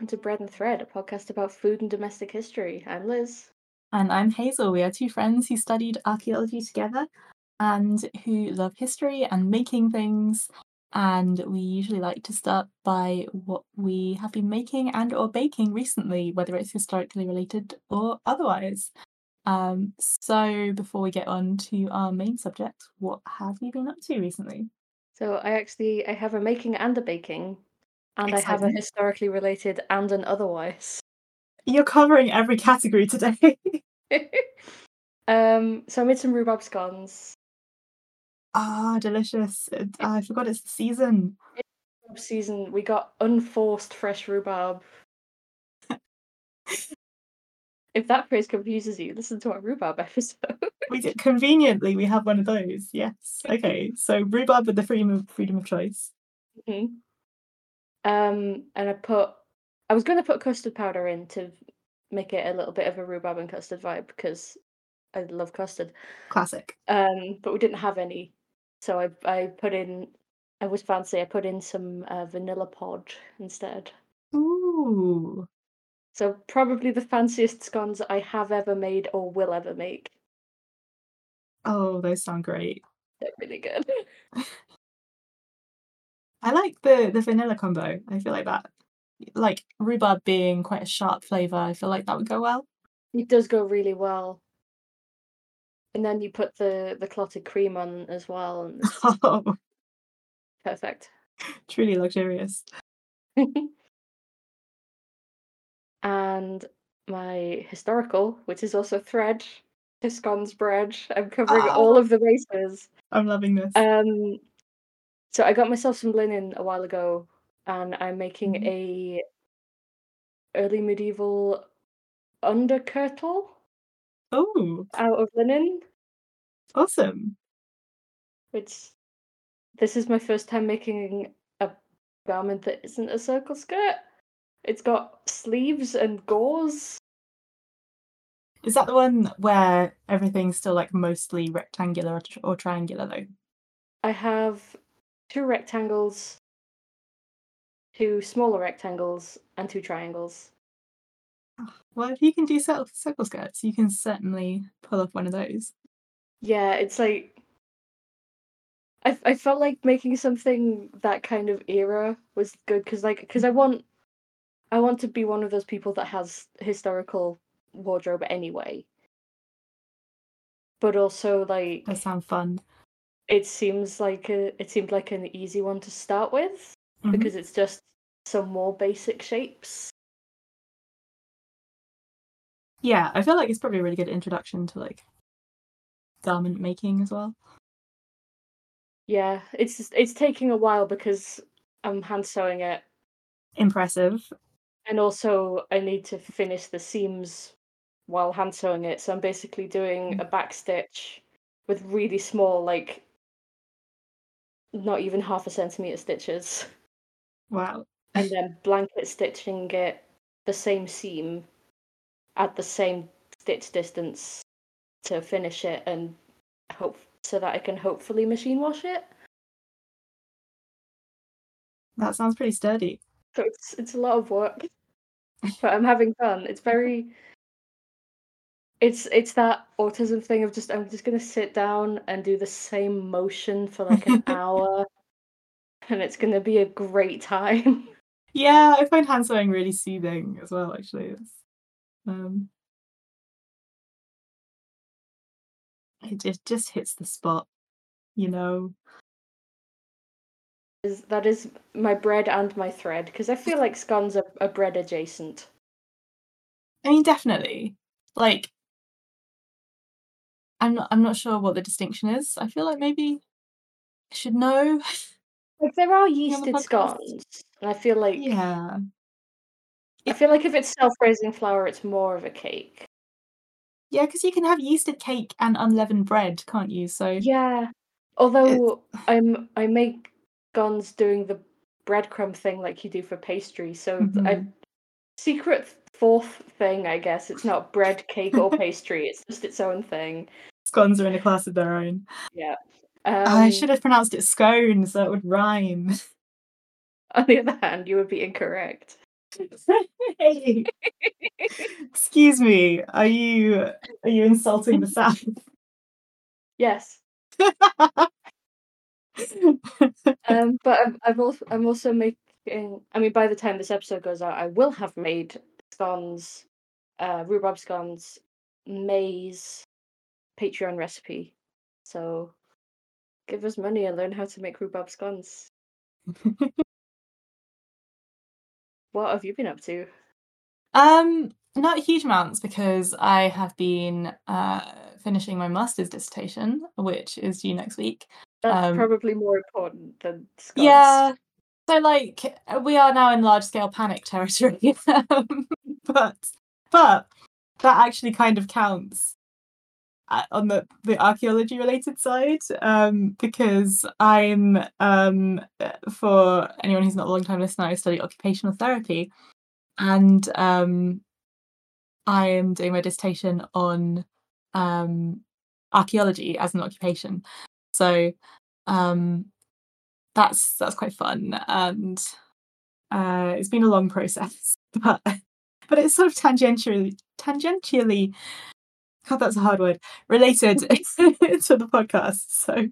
Welcome to Bread and Thread, a podcast about food and domestic history. I'm Liz. And I'm Hazel. We are two friends who studied archaeology together and who love history and making things. And we usually like to start by what we have been making and or baking recently, whether it's historically related or otherwise. Um, so before we get on to our main subject, what have you been up to recently? So I actually I have a making and a baking, and I have a historically related and an otherwise. You're covering every category today. um, so I made some rhubarb scones. Ah, delicious. It- I forgot it's the season. Season we got unforced fresh rhubarb. if that phrase confuses you, listen to our rhubarb episode. We did conveniently we have one of those. Yes. Okay. So rhubarb with the freedom of freedom of choice. Mhm. Um, and I put, I was going to put custard powder in to make it a little bit of a rhubarb and custard vibe because I love custard. Classic. Um, but we didn't have any, so I I put in, I was fancy. I put in some uh, vanilla pod instead. Ooh. So probably the fanciest scones I have ever made or will ever make. Oh, those sound great. They're really good. I like the the vanilla combo. I feel like that like rhubarb being quite a sharp flavour, I feel like that would go well. It does go really well. And then you put the the clotted cream on as well, and Oh, perfect. truly luxurious. and my historical, which is also thread, scones bread. I'm covering all Oh. of the bases. I'm loving this. Um, so I got myself some linen a while ago, and I'm making Mhm. a early medieval underkirtle Oh, out of linen, awesome. which this is my first time making a garment that isn't a circle skirt. It's got sleeves and gores. Is that the one where everything's still like mostly rectangular or triangular though? I have two rectangles, two smaller rectangles, and two triangles. Ah, well, if you can do circle, circle skirts, you can certainly pull off one of those. Yeah, it's like I I felt like making something that kind of era was good because like because I want I want to be one of those people that has historical wardrobe anyway. But also like Does sound fun. It seems like a it seemed like an easy one to start with Mhm. because it's just some more basic shapes. Yeah, I feel like it's probably a really good introduction to like garment making as well. Yeah, it's just, it's taking a while because I'm hand sewing it Impressive. and also I need to finish the seams while hand sewing it. So I'm basically doing a back stitch with really small, like not even half a centimeter stitches, Wow. and then blanket stitching it the same seam at the same stitch distance to finish it and hope so that I can hopefully machine wash it. That sounds pretty sturdy. So it's it's a lot of work, but I'm having fun. It's very. It's it's that autism thing of just I'm just gonna sit down and do the same motion for like an hour, and it's gonna be a great time. Yeah, I find hand sewing really soothing as well, actually. It's, um, it, it just hits the spot, you know. Is that is my bread and my thread because I feel like scones are, are bread adjacent. I mean, definitely. Like, I'm not, I'm not sure what the distinction is. I feel like maybe I should know. Like there are the yeasted scones, and I feel like Yeah. I feel like if it's self-raising flour, it's more of a cake. Yeah, because you can have yeasted cake and unleavened bread, can't you? So Yeah. Although I'm I make scones doing the breadcrumb thing like you do for pastry. So I Mhm. secret fourth thing, I guess. It's not bread, cake, or pastry. It's just its own thing. Scones are in a class of their own. Yeah. I Um, should have pronounced it scone, so it would rhyme. On the other hand, you would be incorrect. Hey. Excuse me. Are you are you insulting the South? Yes. Um, but I'm, I'm also I'm also making. I mean, by the time this episode goes out, I will have made scones, uh, rhubarb scones, maize, Patreon recipe. So, give us money and learn how to make rhubarb scones. What have you been up to? Um, not huge amounts because I have been uh, finishing my master's dissertation, which is due next week. That's Um, probably more important than scones. Yeah. So like we are now in large scale panic territory. um, but but that actually kind of counts on the the archaeology related side um because I'm um uh, for anyone who's not a long time listener I study occupational therapy and um I am doing my dissertation on um archaeology as an occupation. So um that's that's quite fun and uh it's been a long process but but it's sort of tangentially tangentially god that's a hard word related to the podcast so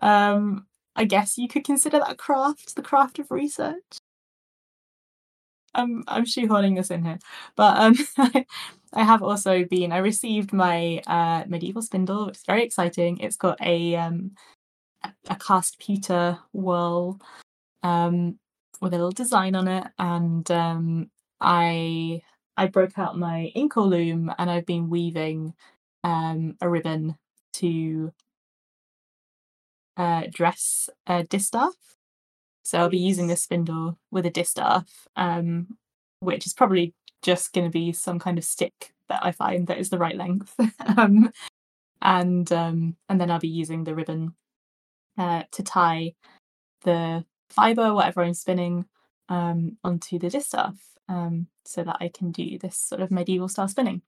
um i guess you could consider that craft the craft of research? I'm i'm shoehorning this in here but um i have also been i received my uh medieval spindle which is very exciting. It's got a um a- cast pewter whirl um, with a little design on it, and um, I I broke out my inkle loom and I've been weaving um, a ribbon to uh, dress a distaff. So I'll be using this spindle with a distaff, um, which is probably just going to be some kind of stick that I find that is the right length, um, and um, and then I'll be using the ribbon uh, to tie the fiber, whatever I'm spinning, um, onto the distaff, um, so that I can do this sort of medieval style spinning.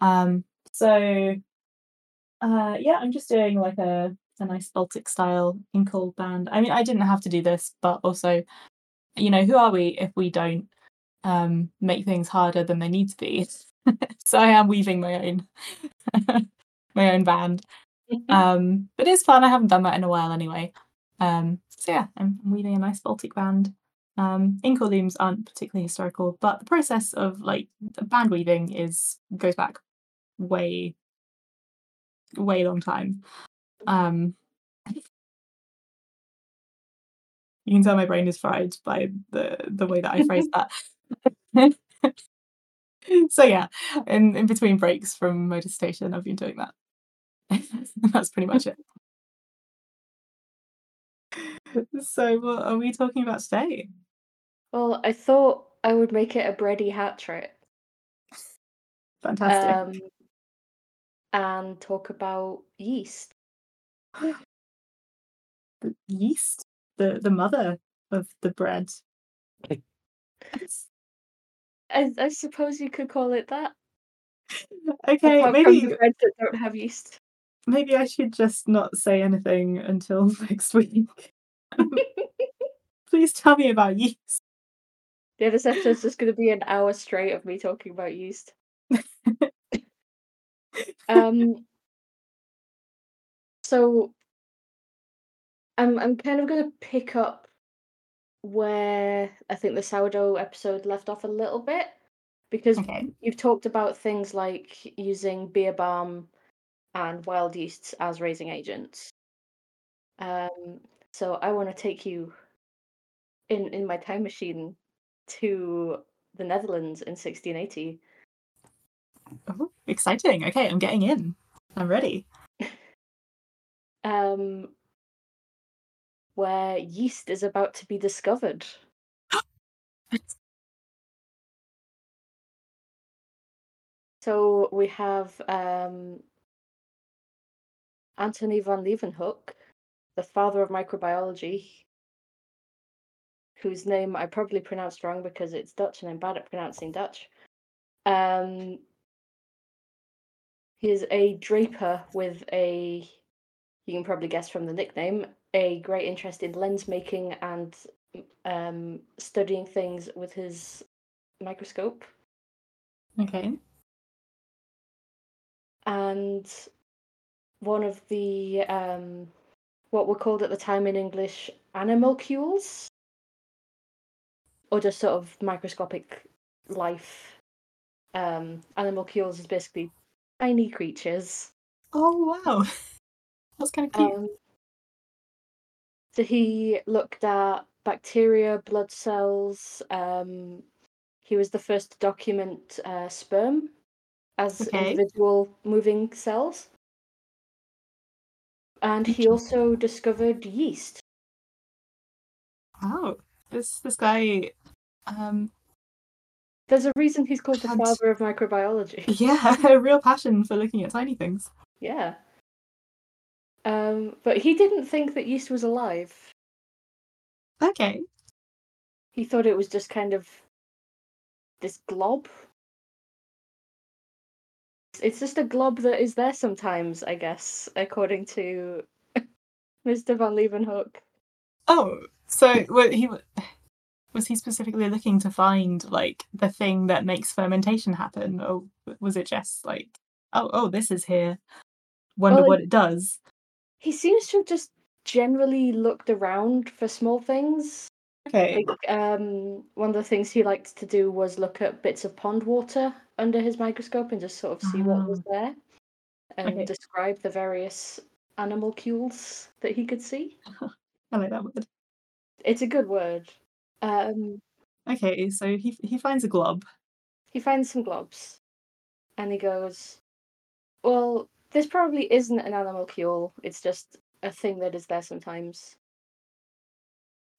Um, so, uh, yeah, I'm just doing like a, a nice Baltic style inkle band. I mean, I didn't have to do this, but also, you know, who are we if we don't um, make things harder than they need to be? so I am weaving my own my own band. Um, but it's fun. I haven't done that in a while anyway. Um, so yeah, I'm weaving a nice Baltic band. Um, looms aren't particularly historical, but the process of like band weaving is goes back way, way long time. Um, you can tell my brain is fried by the the way that I phrase that. so yeah, in in between breaks from my dissertation, I've been doing that. That's pretty much it. So, what are we talking about today? Well, I thought I would make it a bready hat trick. Fantastic. Um, and talk about yeast. the yeast, the the mother of the bread. I, I suppose you could call it that. Okay, apart maybe from the breads that don't have yeast. maybe I should just not say anything until next week. Please tell me about yeast. Yeah, this episode's just going to be an hour straight of me talking about yeast. um. So, I'm I'm kind of going to pick up where I think the sourdough episode left off a little bit because Okay. you've talked about things like using beer barm and wild yeasts as raising agents. Um, so I want to take you in in my time machine to the Netherlands in 1680. Oh, exciting. Okay, I'm getting in. I'm ready. Um, where yeast is about to be discovered. So we have um, Anthony van Leeuwenhoek, the father of microbiology, whose name I probably pronounced wrong because it's Dutch and I'm bad at pronouncing Dutch. Um, he is a draper with a, you can probably guess from the nickname, a great interest in lens making and um, studying things with his microscope. Okay. and one of the um, what were called at the time in English animalcules, or just sort of microscopic life. Um, animalcules is basically tiny creatures. Oh wow. That's kind of cute. Um, so he looked at bacteria, blood cells. Um, he was the first to document uh, sperm as Okay. individual moving cells. And he also discovered yeast. wow. This this guy um There's a reason he's called the father of microbiology. yeah, a real passion for looking at tiny things. Yeah. Um, but he didn't think that yeast was alive. Okay. He thought it was just kind of this glob. It's just a glob that is there sometimes, I guess, according to Mr. Van Leeuwenhoek. Oh, so what he was he specifically looking to find like the thing that makes fermentation happen, or was it just like, oh, oh, this is here. Wonder Well, what it does. He seems to have just generally looked around for small things. Okay. Like, um, one of the things he liked to do was look at bits of pond water under his microscope and just sort of see what was there and Okay. describe the various animalcules that he could see. I like that word. It's a good word. Um, Okay, so he he finds a glob. he finds some globs and he goes, Well, this probably isn't an animalcule, it's just a thing that is there sometimes.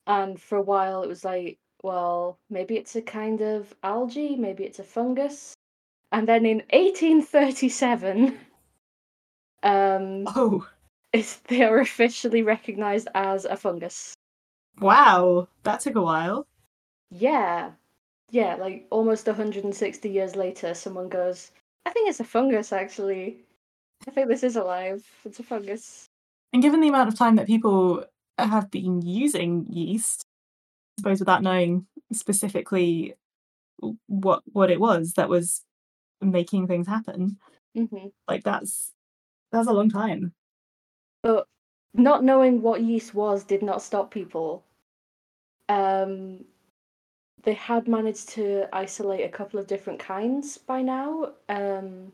And for a while it was like, well, maybe it's a kind of algae, maybe it's a fungus. And then in 1837, um, Oh, it's, they are officially recognized as a fungus. Wow, that took a while. Yeah. Yeah, like almost 160 years later, someone goes, I think it's a fungus, actually. I think this is alive. It's a fungus. And given the amount of time that people have been using yeast, I suppose without knowing specifically what what it was that was making things happen, hmm like that's that's a long time. But not knowing what yeast was did not stop people. Um, they had managed to isolate a couple of different kinds by now. Um,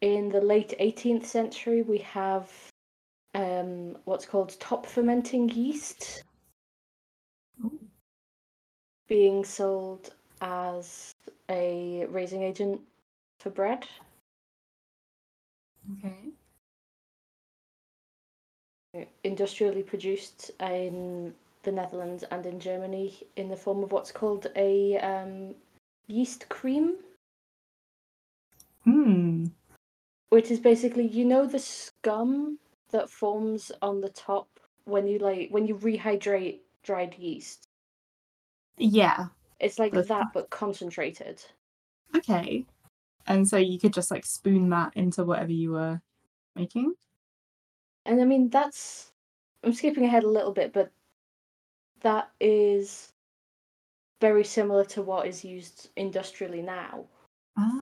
in the late 18th century, we have um, what's called top fermenting yeast Ooh. being sold as a raising agent for bread. Okay. industrially produced in the Netherlands and in Germany in the form of what's called a um, yeast cream, Hmm. which is basically you know the scum that forms on the top when you like when you rehydrate dried yeast. Yeah. It's like The- that but concentrated. Okay. And so you could just like spoon that into whatever you were making. And I mean that's I'm skipping ahead a little bit, but that is very similar to what is used industrially now. Ah.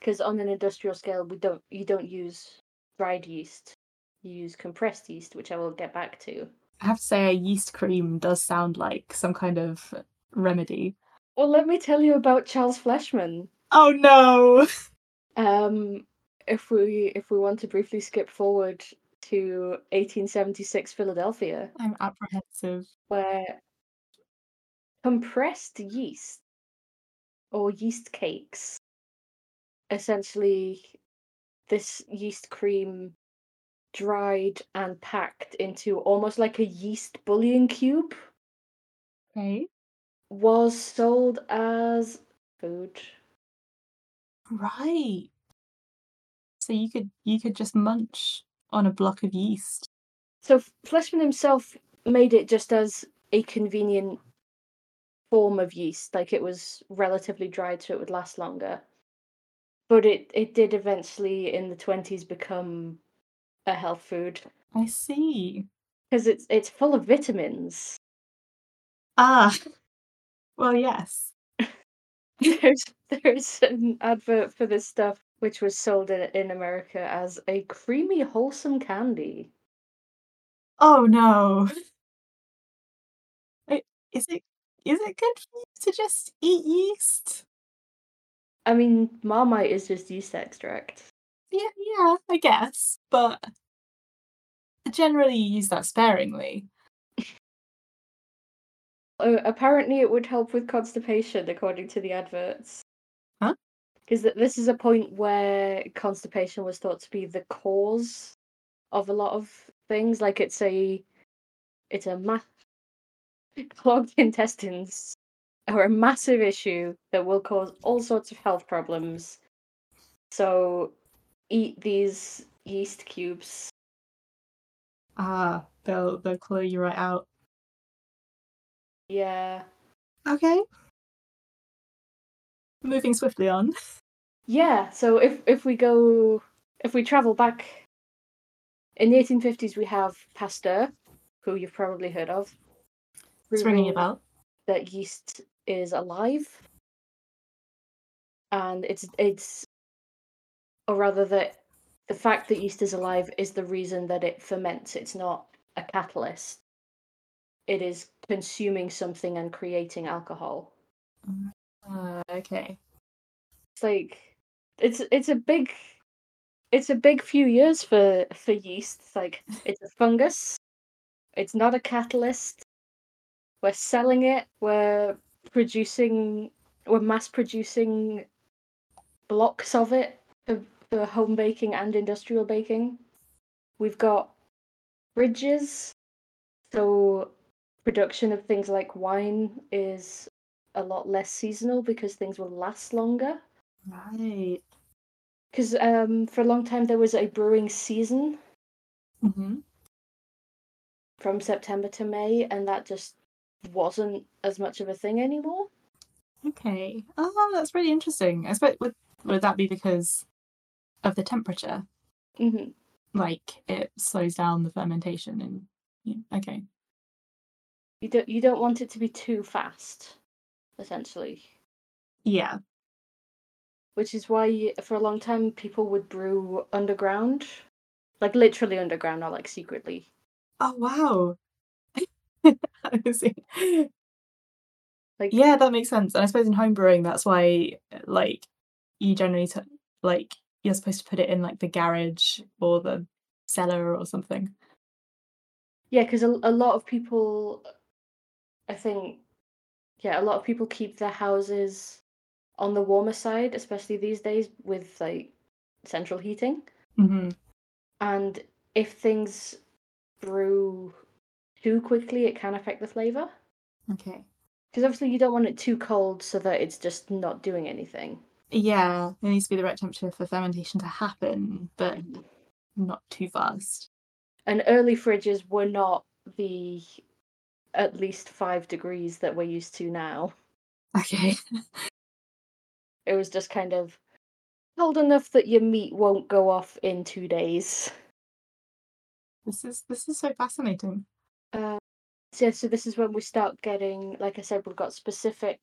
because on an industrial scale we don't you don't use dried yeast you use compressed yeast which i will get back to I have to say, a yeast cream does sound like some kind of remedy. well let me tell you about Charles Fleischmann Oh no! um if we if we want to briefly skip forward to 1876 philadelphia I'm apprehensive. where compressed yeast or yeast cakes essentially this yeast cream dried and packed into almost like a yeast bouillon cube Okay. was sold as food Right. So you could you could just munch on a block of yeast. so Fleischmann himself made it just as a convenient form of yeast like it was relatively dried so it would last longer but it it did eventually in the 20s become a health food I see. because it's it's full of vitamins. Ah. Well, yes. There's there's an advert for this stuff which was sold in, in America as a creamy, wholesome candy. Oh no. Is it is it good for you to just eat yeast? I mean, Marmite is just yeast extract. Yeah, yeah, I guess, but generally you use that sparingly. Uh, apparently, it would help with constipation, according to the adverts. Huh? Because this is a point where constipation was thought to be the cause of a lot of things. Like it's a, it's a ma- clogged intestines are a massive issue that will cause all sorts of health problems. So, eat these yeast cubes. Ah, they'll they'll clear you right out. Yeah. Okay. Moving swiftly on. Yeah, so if if we go if we travel back in the 1850s we have Pasteur, who you've probably heard of. It's ringing a bell. That yeast is alive. And it's it's or rather that the fact that yeast is alive is the reason that it ferments. It's not a catalyst. It is consuming something and creating alcohol. Mm. Uh, okay. It's like it's it's a big it's a big few years for for yeast. It's like it's a fungus. It's not a catalyst. We're selling it. We're producing. We're mass producing blocks of it for, for home baking and industrial baking. We've got fridges, so production of things like wine is a lot less seasonal because things will last longer. Right. Because um, for a long time there was a brewing season Mm-hmm. from September to May, and that just wasn't as much of a thing anymore. Okay. Oh, that's really interesting. I suppose would would that be because of the temperature? hmm Like it slows down the fermentation and yeah, okay. You don't you don't want it to be too fast, essentially. Yeah. Which is why for a long time people would brew underground, like literally underground, not like secretly. Oh wow. Like yeah, that makes sense. And I suppose in home brewing, that's why like you generally t- like you're supposed to put it in like the garage or the cellar or something. Yeah, because a, a lot of people, I think, yeah, a lot of people keep their houses on the warmer side, especially these days with like central heating. hmm And if things brew too quickly, it can affect the flavor. Okay. Because obviously, you don't want it too cold so that it's just not doing anything. Yeah, it needs to be the right temperature for fermentation to happen, but not too fast. And early fridges were not the at least five degrees that we're used to now. Okay. It was just kind of cold enough that your meat won't go off in two days. This is this is so fascinating. Uh, so, yeah, so this is when we start getting, like I said, we've got specific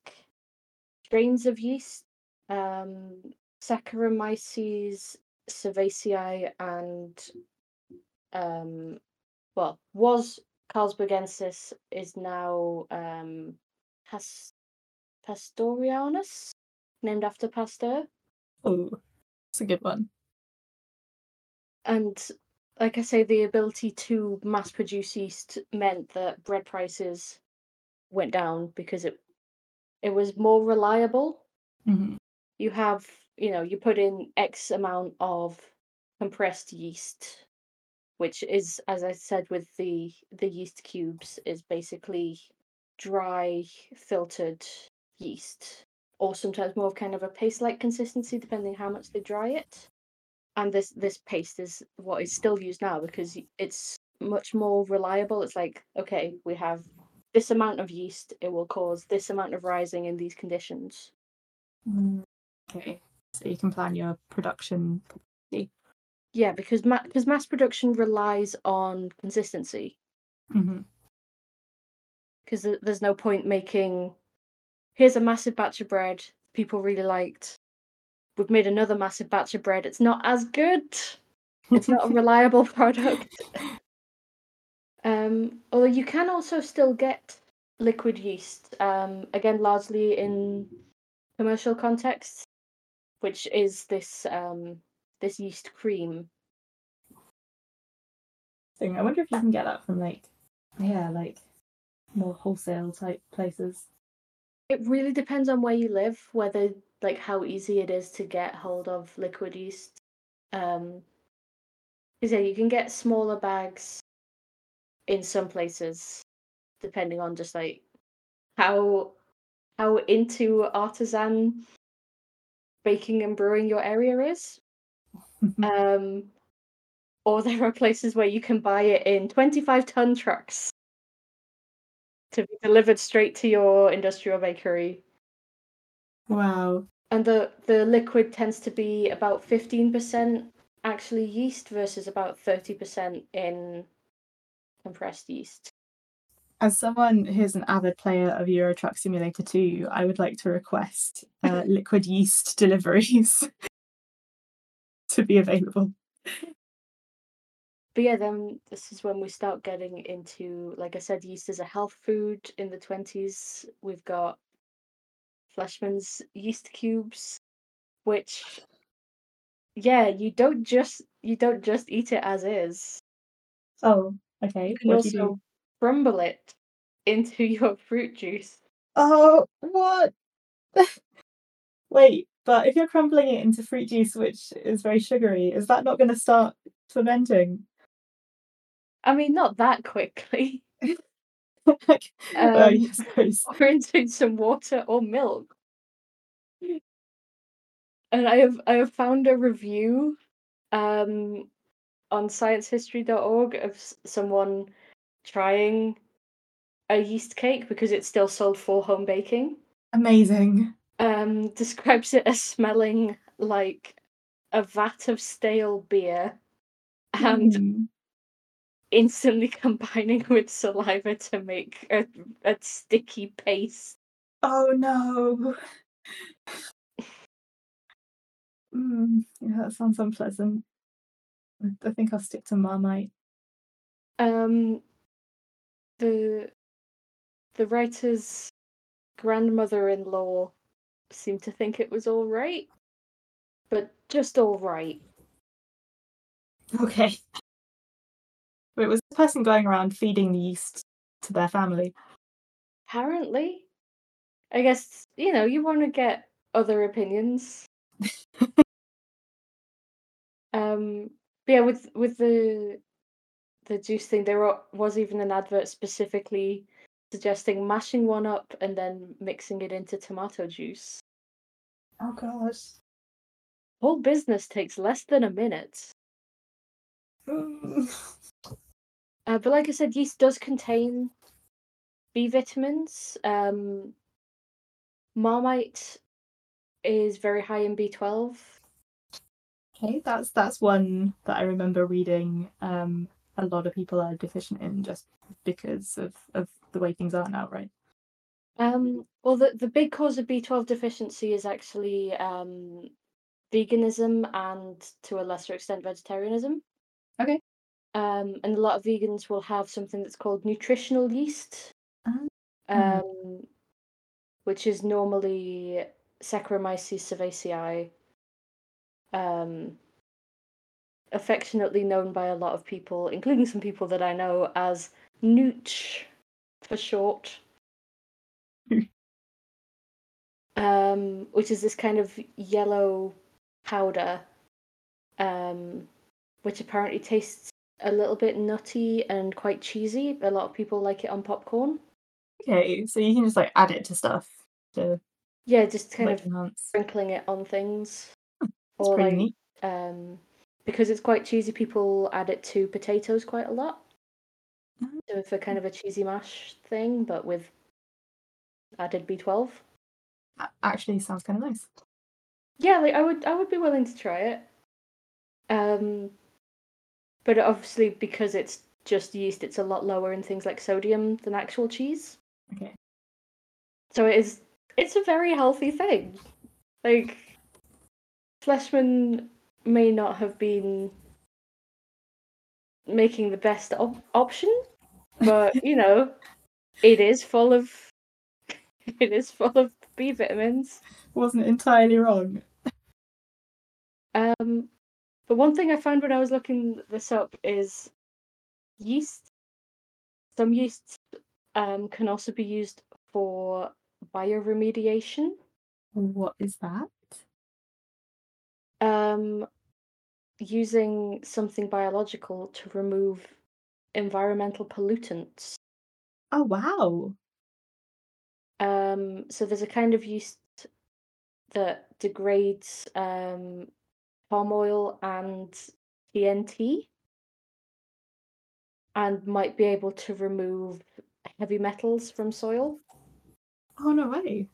strains of yeast, um, Saccharomyces cerevisiae, and um, well, was Carlsbergensis is now um, Pas- Pastorianus, named after Pasteur. Oh, it's a good one. And like I say, the ability to mass produce yeast meant that bread prices went down because it it was more reliable. hmm You have, you know, you put in X amount of compressed yeast, which is, as I said, with the the yeast cubes, is basically dry filtered yeast, or sometimes more of kind of a paste-like consistency, depending how much they dry it. And this this paste is what is still used now because it's much more reliable. It's like okay we have this amount of yeast it will cause this amount of rising in these conditions. Mm, Okay, so you can plan your production. Yeah, because ma- because mass production relies on consistency. Because there's no point making. Here's a massive batch of bread people really liked. We've made another massive batch of bread. It's not as good. It's not a reliable product. Um, although you can also still get liquid yeast, um, again, largely in commercial contexts, which is this um, this yeast cream. thing. I wonder if you can get that from like, yeah, like more wholesale type places. It really depends on where you live, whether like how easy it is to get hold of liquid yeast. Um, because yeah, you can get smaller bags in some places, depending on just like how how into artisan baking and brewing your area is. Um, or there are places where you can buy it in 25 ton trucks to be delivered straight to your industrial bakery. wow. And the, the liquid tends to be about 15% actually yeast versus about 30% in compressed yeast. As someone who's an avid player of Euro Truck Simulator 2, I would like to request uh, liquid yeast deliveries to be available. But yeah, then this is when we start getting into, like I said, yeast is a health food. In the 20s, we've got Fleischmann's yeast cubes, which, yeah, you don't just you don't just eat it as is. Oh, okay. You can What do you also do? crumble it into your fruit juice. Oh, what? Wait, but if you're crumbling it into fruit juice, which is very sugary, is that not going to start fermenting? I mean, not that quickly. oh, Um, I suppose. or into some water or milk. And I have I have found a review um on sciencehistory.org of someone trying a yeast cake because it's still sold for home baking. Amazing. Um describes it as smelling like a vat of stale beer and Hmm. instantly combining with saliva to make a, a sticky paste. Oh no. Mm, yeah, that sounds unpleasant. I- I think I'll stick to Marmite. Um, the the writer's grandmother-in-law seemed to think it was all right, but just all right. Okay. Wait, was this person going around feeding the yeast to their family? Apparently, I guess you know you want to get other opinions. Um, but yeah, with with the the juice thing, there was even an advert specifically suggesting mashing one up and then mixing it into tomato juice. Oh gosh. Whole business takes less than a minute. Uh, but like I said, yeast does contain B vitamins. Um, Marmite is very high in B12. Okay, that's that's one that I remember reading. Um, a lot of people are deficient in just because of of the way things are now, right? Um, well, the, the big cause of B12 deficiency is actually um, veganism and to a lesser extent vegetarianism. Okay. Um, and a lot of vegans will have something that's called nutritional yeast, Ah. um, which is normally Saccharomyces cerevisiae, um, affectionately known by a lot of people, including some people that I know as Nooch for short. um, which is this kind of yellow powder, um, which apparently tastes a little bit nutty and quite cheesy. A lot of people like it on popcorn. Okay, so you can just like add it to stuff to Yeah, just kind like of enhance. sprinkling it on things, or pretty like neat. um, because it's quite cheesy. People add it to potatoes quite a lot. Ah. So for kind of a cheesy mash thing, but with added B twelve. A- Actually, sounds kind of nice. Yeah, like I would I would be willing to try it. Um but obviously because it's just yeast, it's a lot lower in things like sodium than actual cheese. Okay. So it is. It's a very healthy thing. Like Fleischmann may not have been making the best op- option, but you know, it is full of it is full of B vitamins. Wasn't entirely wrong. Um, but one thing I found when I was looking this up is yeast. Some yeasts um, can also be used for bioremediation. What is that? Um, using something biological to remove environmental pollutants. Oh wow. Um, so there's a kind of yeast that degrades um, palm oil and TNT and might be able to remove heavy metals from soil. Oh no way.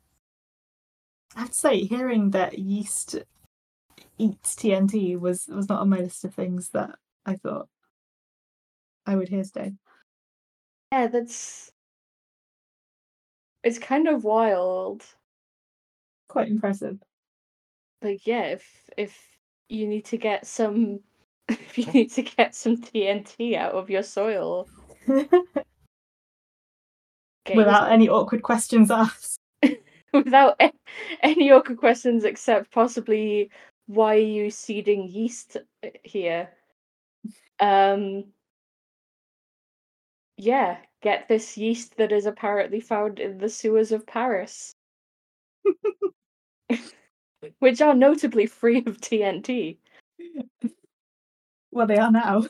I have to say, hearing that yeast eats TNT was was not on my list of things that I thought I would hear today. Yeah, that's it's kind of wild. Quite impressive. Like yeah, if if you need to get some if you need to get some TNT out of your soil, Without any awkward questions asked. without any awkward questions except possibly why are you seeding yeast uh, here? Um yeah, get this yeast that is apparently found in the sewers of Paris. Which are notably free of TNT. Well, they are now.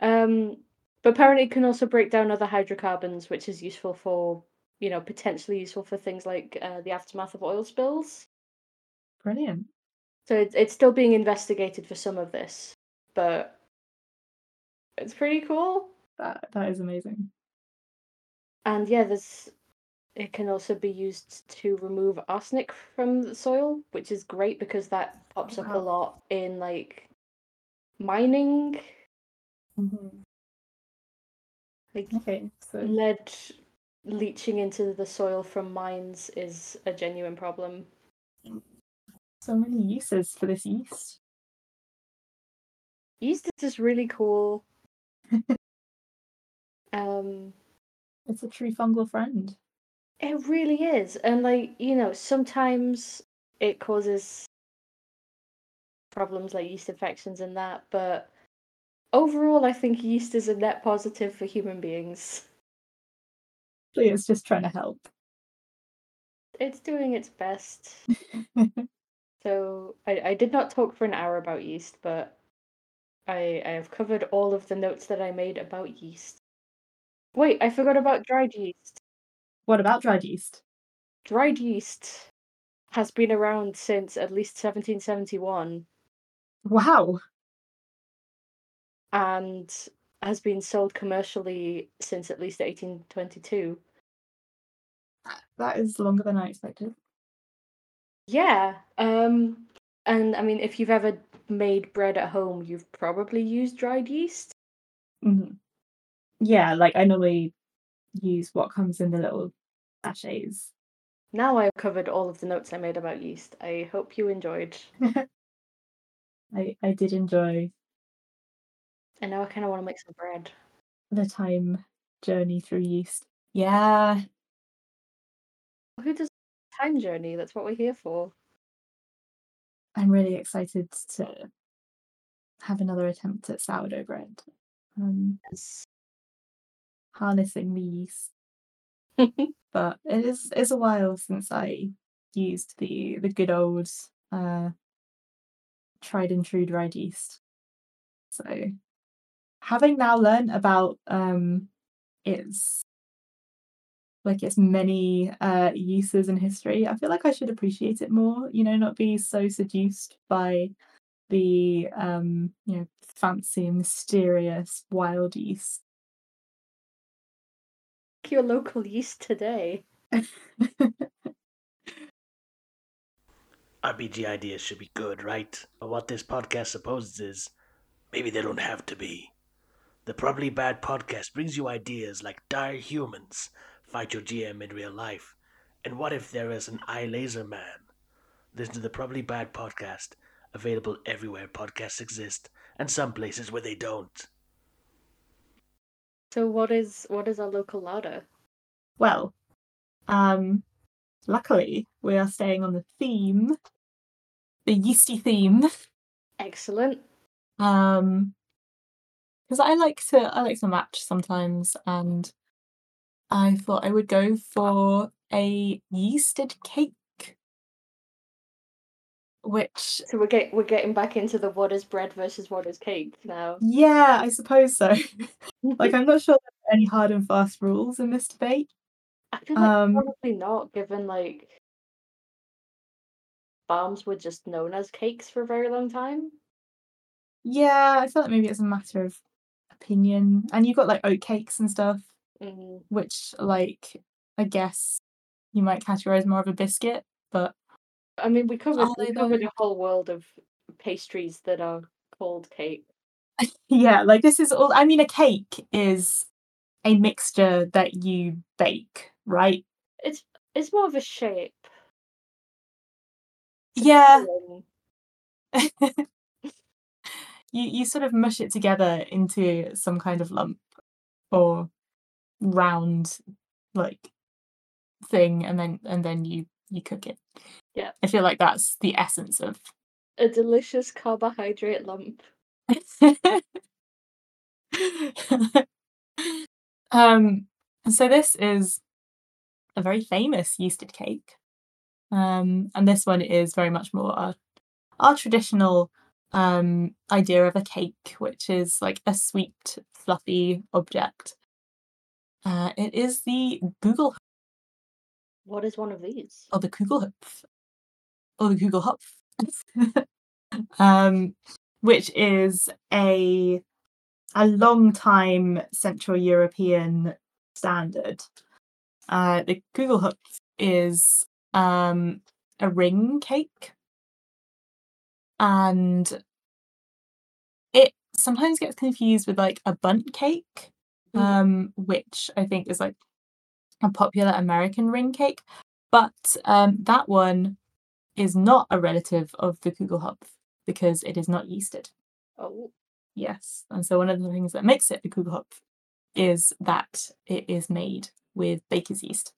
Um but apparently it can also break down other hydrocarbons, which is useful for, you know, potentially useful for things like uh, the aftermath of oil spills. Brilliant. So it's it's still being investigated for some of this, but it's pretty cool. That that is amazing. And yeah, there's it can also be used to remove arsenic from the soil, which is great because that pops up a lot in like mining, mm-hmm. like Okay, so lead leaching into the soil from mines is a genuine problem. So many uses for this yeast. Yeast is just really cool. um It's a true fungal friend. It really is. And like, you know, sometimes it causes problems like yeast infections and that, but overall I think yeast is a net positive for human beings. It's just trying to help. It's doing its best. So I, I did not talk for an hour about yeast, but I I have covered all of the notes that I made about yeast. Wait, I forgot about dried yeast. what about dried yeast? Dried yeast has been around since at least 1771. Wow. and has been sold commercially since at least 1822. That is longer than I expected. Yeah, um, and I mean, if you've ever made bread at home, you've probably used dried yeast. hmm Yeah, like I normally use what comes in the little sachets. Now I've covered all of the notes I made about yeast. I hope you enjoyed, I I did enjoy and now I kind of want to make some bread. the time journey through yeast. Yeah, Who does time journey? That's what we're here for. I'm really excited to have another attempt at sourdough bread. Um, Yes. harnessing the yeast. but it is it's a while since I used the the good old uh tried and true dried yeast. So having now learned about um its like its many uh uses in history, I feel like I should appreciate it more, you know, not be so seduced by the um you know fancy mysterious wild yeast. Your local yeast today. RPG ideas should be good, right? But what this podcast supposes is maybe they don't have to be. The Probably Bad podcast brings you ideas like Dire Humans, Fight Your GM in Real Life, and What If There Is an Eye Laser Man? Listen to the Probably Bad podcast, available everywhere podcasts exist, and some places where they don't. So what is what is our local larder? Well, um, luckily we are staying on the theme, the yeasty theme. Excellent. Um, because I like to I like to match sometimes, and I thought I would go for a yeasted cake, which So we're get we're getting back into the what is bread versus what is cake now. yeah, I suppose so. like I'm not sure there are any hard and fast rules in this debate. I feel like um, probably not, given like bombs were just known as cakes for a very long time. Yeah, I feel like maybe it's a matter of opinion, and you've got like oat cakes and stuff, Mm, which like I guess you might categorize more of a biscuit, but I mean, we covered we covered a whole world of pastries that are called cake. Yeah, like this is all. I mean, a cake is a mixture that you bake, right? It's it's more of a shape. Yeah, you you sort of mush it together into some kind of lump or round like thing, and then and then you you cook it. Yeah. I feel like that's the essence of. A delicious carbohydrate lump. um, so this is a very famous yeasted cake. Um, and this one is very much more our, our traditional um, idea of a cake, which is like a sweet, fluffy object. Uh, it is the Google What is one of these? Oh, the Kugelhupf or the Kugelhupf, um, which is a a long time Central European standard. Uh, the Kugelhupf is um, a ring cake, and it sometimes gets confused with like a bundt cake. Um, which I think is like a popular American ring cake. But um, that one is not a relative of the Kugelhupf because it is not yeasted. Oh, Yes, and so one of the things that makes it the Kugelhupf is that it is made with baker's yeast.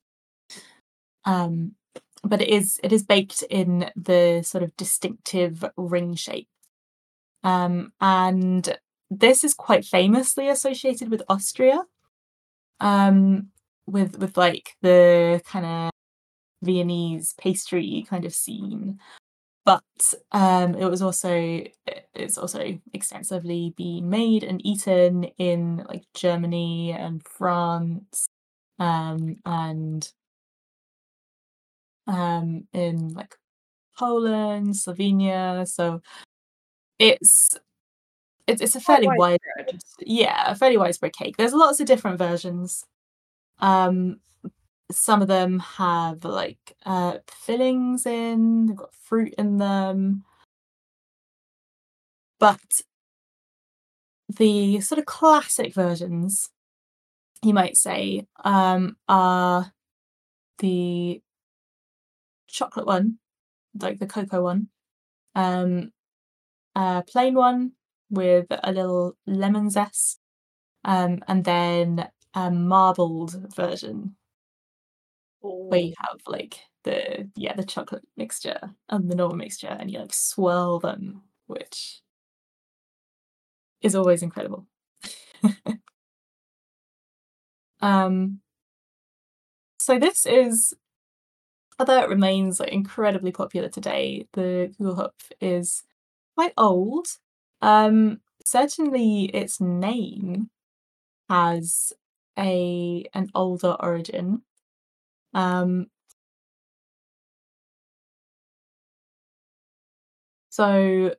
Um, but it is it is baked in the sort of distinctive ring shape. Um, and this is quite famously associated with Austria. Um, with with like the kind of Viennese pastry kind of scene. But um, it was also it's also extensively been made and eaten in like Germany and France, um, and um, in like Poland, Slovenia. So it's it's it's a fairly wide widespread. yeah, a fairly widespread cake. There's lots of different versions. Um, some of them have like uh fillings in, they've got fruit in them. But the sort of classic versions, you might say, um, are the chocolate one, like the cocoa one, um, a plain one with a little lemon zest, um, and then a marbled version where you have like the yeah the chocolate mixture and the normal mixture, and you like swirl them, which is always incredible. um, so this is although it remains like incredibly popular today, the Google Kugelhupf is quite old. Um, certainly its name has a an older origin. Um, so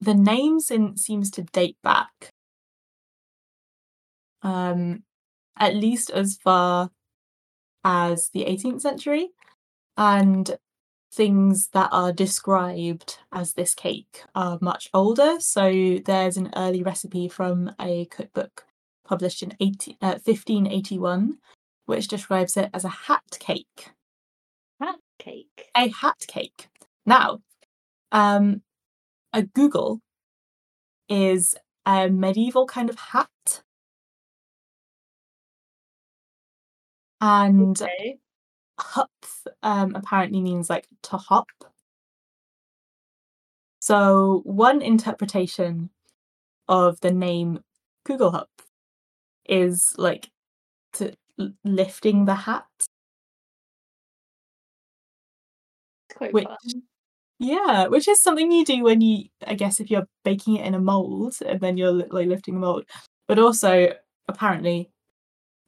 the name seems to date back um, at least as far as the 18th century. And things that are described as this cake are much older. So there's an early recipe from a cookbook published in 18, uh, 1581, which describes it as a hat cake. Hat cake. A hat cake. Now, um, a Gugel is a medieval kind of hat. And Okay. Hupf um, apparently means like to hop. So one interpretation of the name Kugelhupf is like to l- lifting the hat. It's quite Which- fun. Yeah, which is something you do when you, I guess, if you're baking it in a mold and then you're like lifting the mold. But also, apparently,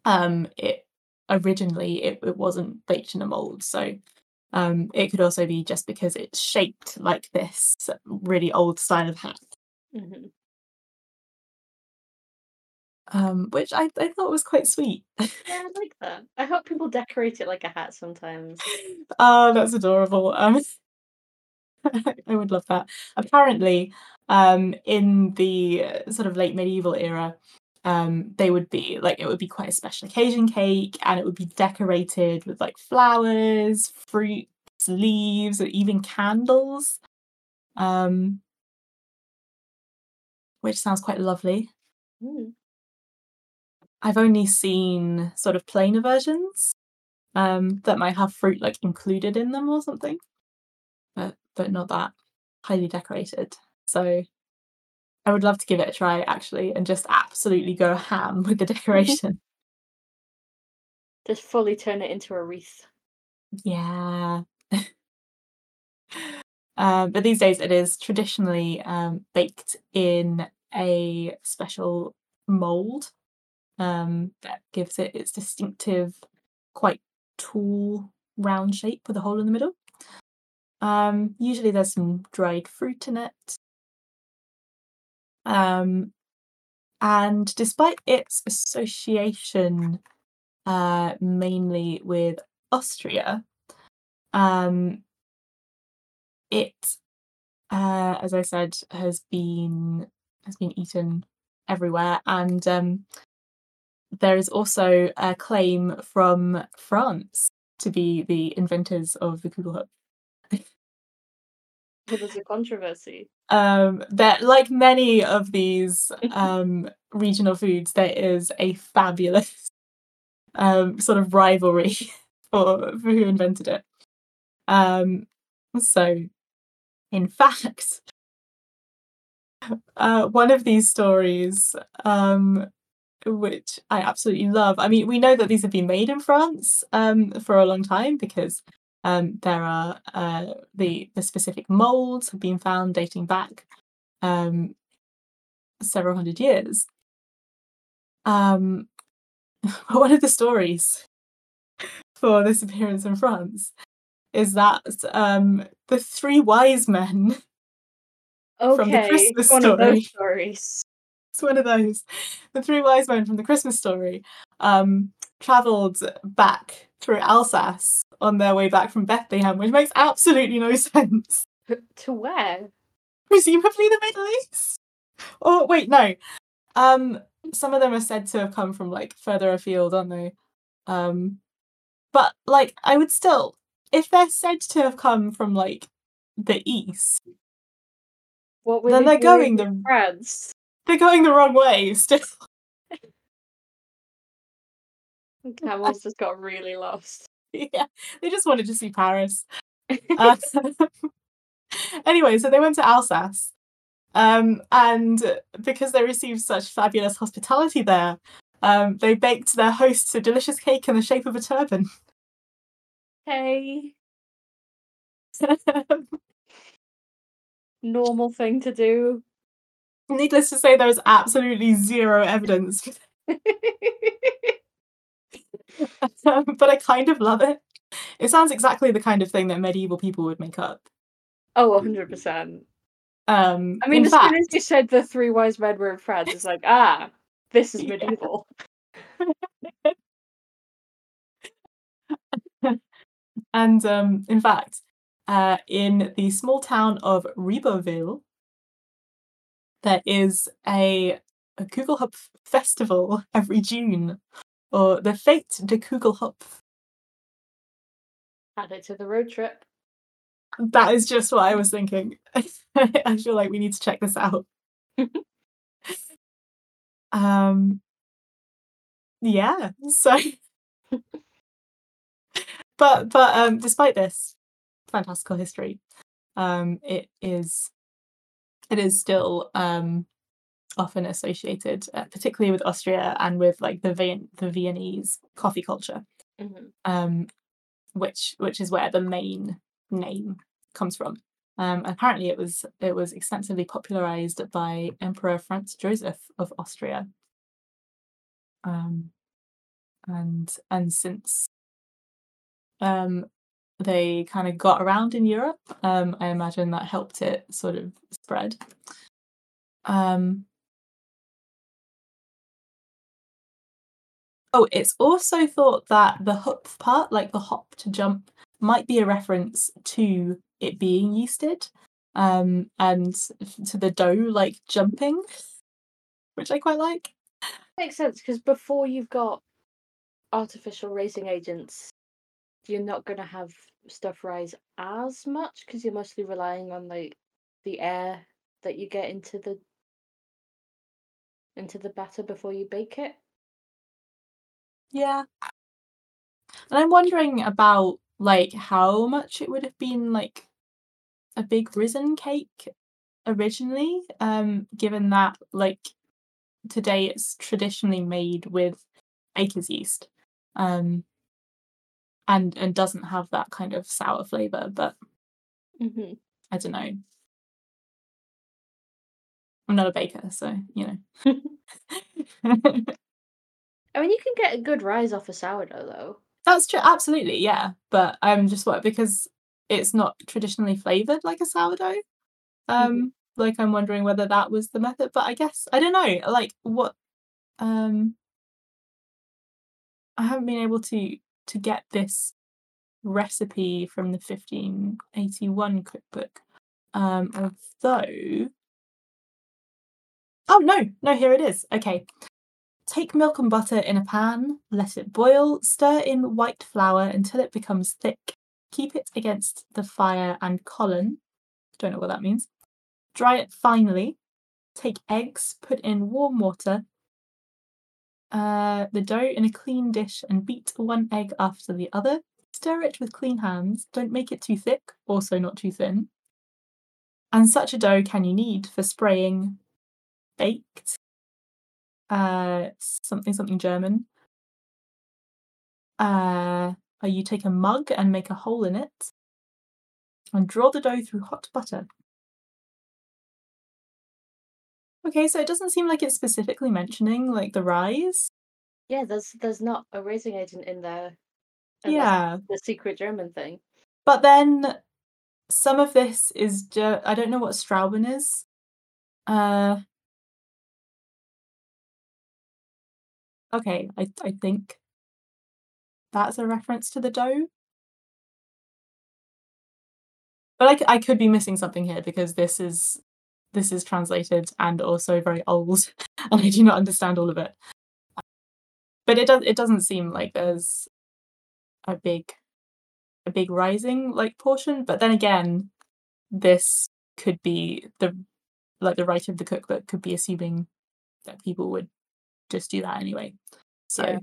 um, it originally it, it wasn't baked in a mold, so um, it could also be just because it's shaped like this really old style of hat, Mhm. um, which I, I thought was quite sweet. Yeah, I like that. I hope people decorate it like a hat sometimes. Oh, that's adorable. Um, I would love that. Apparently, um, in the uh, sort of late medieval era, um, they would be like it would be quite a special occasion cake, and it would be decorated with like flowers, fruits, leaves, or even candles. Um, which sounds quite lovely. Mm. I've only seen sort of plainer versions um, that might have fruit like included in them or something, but but not that highly decorated. So I would love to give it a try actually, and just absolutely go ham with the decoration. Just fully turn it into a wreath. yeah. Um, but these days it is traditionally um, baked in a special mold um, that gives it its distinctive, quite tall, round shape with a hole in the middle. Um, usually there's some dried fruit in it. Um, and despite its association uh, mainly with Austria, um, it, uh, as I said, has been has been eaten everywhere, and um, there is also a claim from France to be the inventors of the Google Kugelhupf. There's a controversy. Um, that, like many of these um, regional foods, there is a fabulous um, sort of rivalry for, for who invented it. Um, so, in fact, uh, one of these stories, um, which I absolutely love. I mean, we know that these have been made in France um, for a long time because um, there are uh, the the specific molds have been found dating back um, several hundred years. Um, but one of the stories for this appearance in France is that um, the three wise men Okay, From the Christmas one of story. those stories. it's one of those. The three wise men from the Christmas story um, traveled back through Alsace on their way back from Bethlehem, which makes absolutely no sense. To where? Presumably the Middle East. Oh wait, no. Um, some of them are said to have come from like further afield, aren't they? Um, but like I would still, if they're said to have come from like the east, What were Then they they're going the- France? they're going the wrong way still. Camels just got really lost. yeah, they just wanted to see Paris. Uh, anyway, so they went to Alsace. Um, and because they received such fabulous hospitality there, um, they baked their hosts a delicious cake in the shape of a turban. hey, normal thing to do. Needless to say, there is absolutely zero evidence, but I kind of love it. It sounds exactly the kind of thing that medieval people would make up. oh, 100%. Um, I mean, in as fact, soon as you said the three wise men were in France, it's like, ah, this is Yeah. medieval. and um, in fact, uh, in the small town of Ribeauville, there is a, a Kugelhupf festival every June, or the Fete de Kugelhupf. Add it to the road trip. That is just what I was thinking. I feel like we need to check this out. um, yeah. So, but but um, despite this fantastical history, um, it is it is still um often associated, uh, particularly with Austria and with like the Vien- the Viennese coffee culture, hmm um, which which is where the main name comes from. Um, apparently, it was it was extensively popularized by Emperor Franz Joseph of Austria. Um, and and since um, they kind of got around in Europe, um, I imagine that helped it sort of spread. Um, oh, it's also thought that the hupf part, like the hop to jump, might be a reference to it being yeasted, um, and to the dough like jumping, which I quite like. Makes sense because before you've got artificial raising agents, you're not going to have stuff rise as much because you're mostly relying on like the air that you get into the into the batter before you bake it. Yeah. And I'm wondering about like how much it would have been like a big risen cake originally, um, given that like today it's traditionally made with baker's yeast. Um and and doesn't have that kind of sour flavour, but hmm I don't know. I'm not a baker, so you know. I mean, you can get a good rise off a sourdough though. That's true, absolutely, yeah. But I'm just what because it's not traditionally flavored like a sourdough. Um, like I'm wondering whether that was the method. But I guess I don't know. Like what? Um, I haven't been able to to get this recipe from the 1581 cookbook. Um, although, oh no, no, here it is. Okay, Take milk and butter in a pan, let it boil, stir in white flour until it becomes thick. Keep it against the fire and colon. Don't know what that means. Dry it finely. Take eggs, put in warm water, uh, the dough in a clean dish and beat one egg after the other. Stir it with clean hands. Don't make it too thick, also not too thin. And such a dough can you need for spraying baked uh something something German. Uh, uh, you take a mug and make a hole in it, and draw the dough through hot butter. Okay, so it doesn't seem like it's specifically mentioning like the rise. Yeah, there's there's not a raising agent in there. Yeah, the secret German thing. but then some of this is ju- I don't know what Strauben is. Uh, okay, I I think that's a reference to the dough. But I, I could be missing something here because this is this is translated and also very old, and I do not understand all of it. But it does it doesn't seem like there's a big a big rising like portion. But then again, this could be the like the writer of the cookbook could be assuming that people would just do that anyway. So Yeah.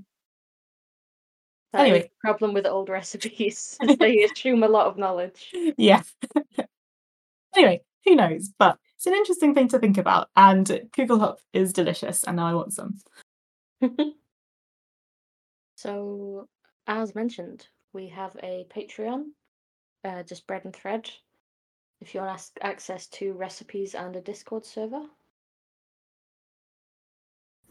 Anyway. the problem with old recipes. is they assume a lot of knowledge. yeah. anyway, who knows? But it's an interesting thing to think about. And Kugelhupf is delicious, and now I want some. so, as mentioned, we have a Patreon, uh, just bread and thread. If you want access to recipes and a Discord server.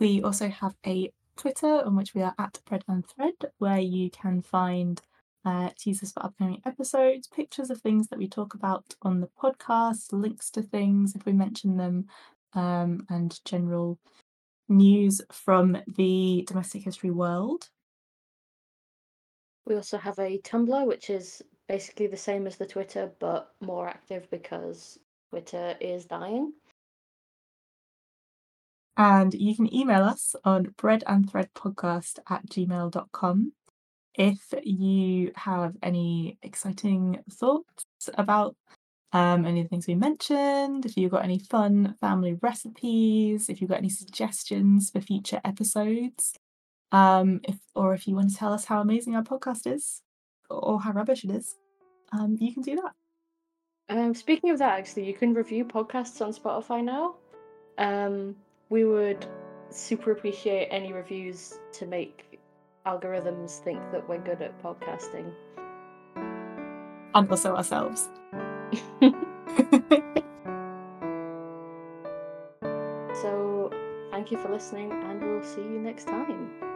We also have a Twitter on which we are at Bread and Thread, where you can find uh, teasers for upcoming episodes, pictures of things that we talk about on the podcast, links to things if we mention them, um, and general news from the domestic history world. We also have a Tumblr, which is basically the same as the Twitter, but more active because Twitter is dying. And you can email us on breadandthreadpodcast at gmail.com if you have any exciting thoughts about um, any of the things we mentioned, if you've got any fun family recipes, if you've got any suggestions for future episodes, um, if or if you want to tell us how amazing our podcast is or how rubbish it is, um, you can do that. Um, speaking of that, actually, you can review podcasts on Spotify now. Um, we would super appreciate any reviews to make algorithms think that we're good at podcasting. And also ourselves. so, thank you for listening, and we'll see you next time.